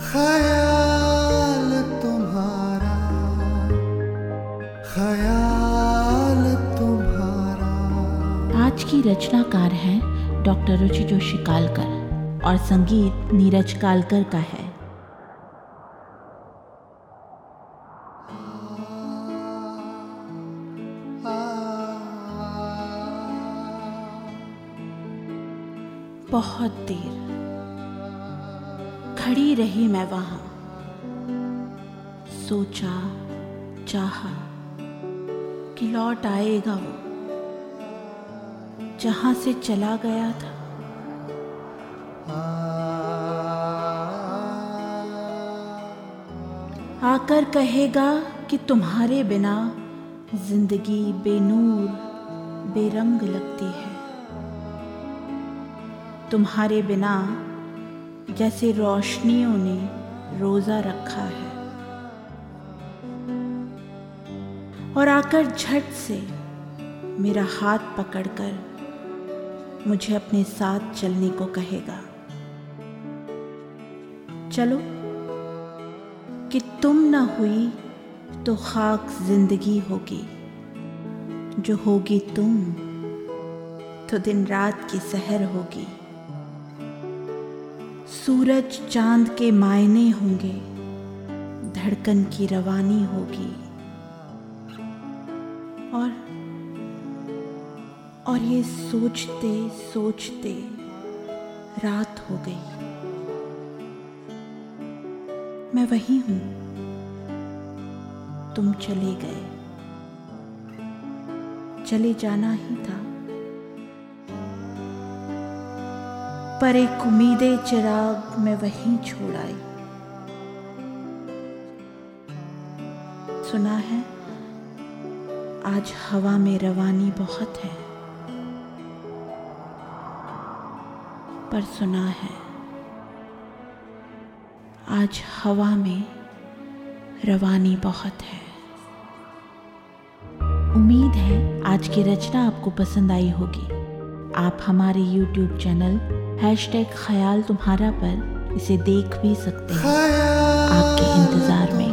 ख्याल तुम्हारा ख्याल तुम्हारा। आज की रचनाकार हैं डॉक्टर रुचि जोशी कालकर और संगीत नीरज कालकर का है। बहुत देर। खड़ी रही मैं वहाँ। सोचा, चाहा कि लौट आएगा वो, जहाँ से चला गया था। आकर कहेगा कि तुम्हारे बिना ज़िंदगी बेनूर, बेरंग लगती है। तुम्हारे बिना जैसे रोशनियों ने रोजा रखा है। और आकर झट से मेरा हाथ पकड़कर मुझे अपने साथ चलने को कहेगा। चलो, कि तुम ना हुई तो खाक ज़िंदगी होगी। जो होगी तुम तो दिन रात की सहर होगी। सूरज चाँद के मायने होंगे, धड़कन की रवानी होगी। और और ये सोचते सोचते रात हो गई। मैं वही हूँ। तुम चले गए। चले जाना ही था। पर एक उम्मीदे चिराग मैं वहीं छोड़ आई। सुना है, आज हवा में रवानी बहुत है, पर सुना है, आज हवा में रवानी बहुत है। उम्मीद है आज की रचना आपको पसंद आई होगी। आप हमारे यूट्यूब चैनल हैश टैग ख्याल तुम्हारा पर इसे देख भी सकते हैं। आपके इंतज़ार में।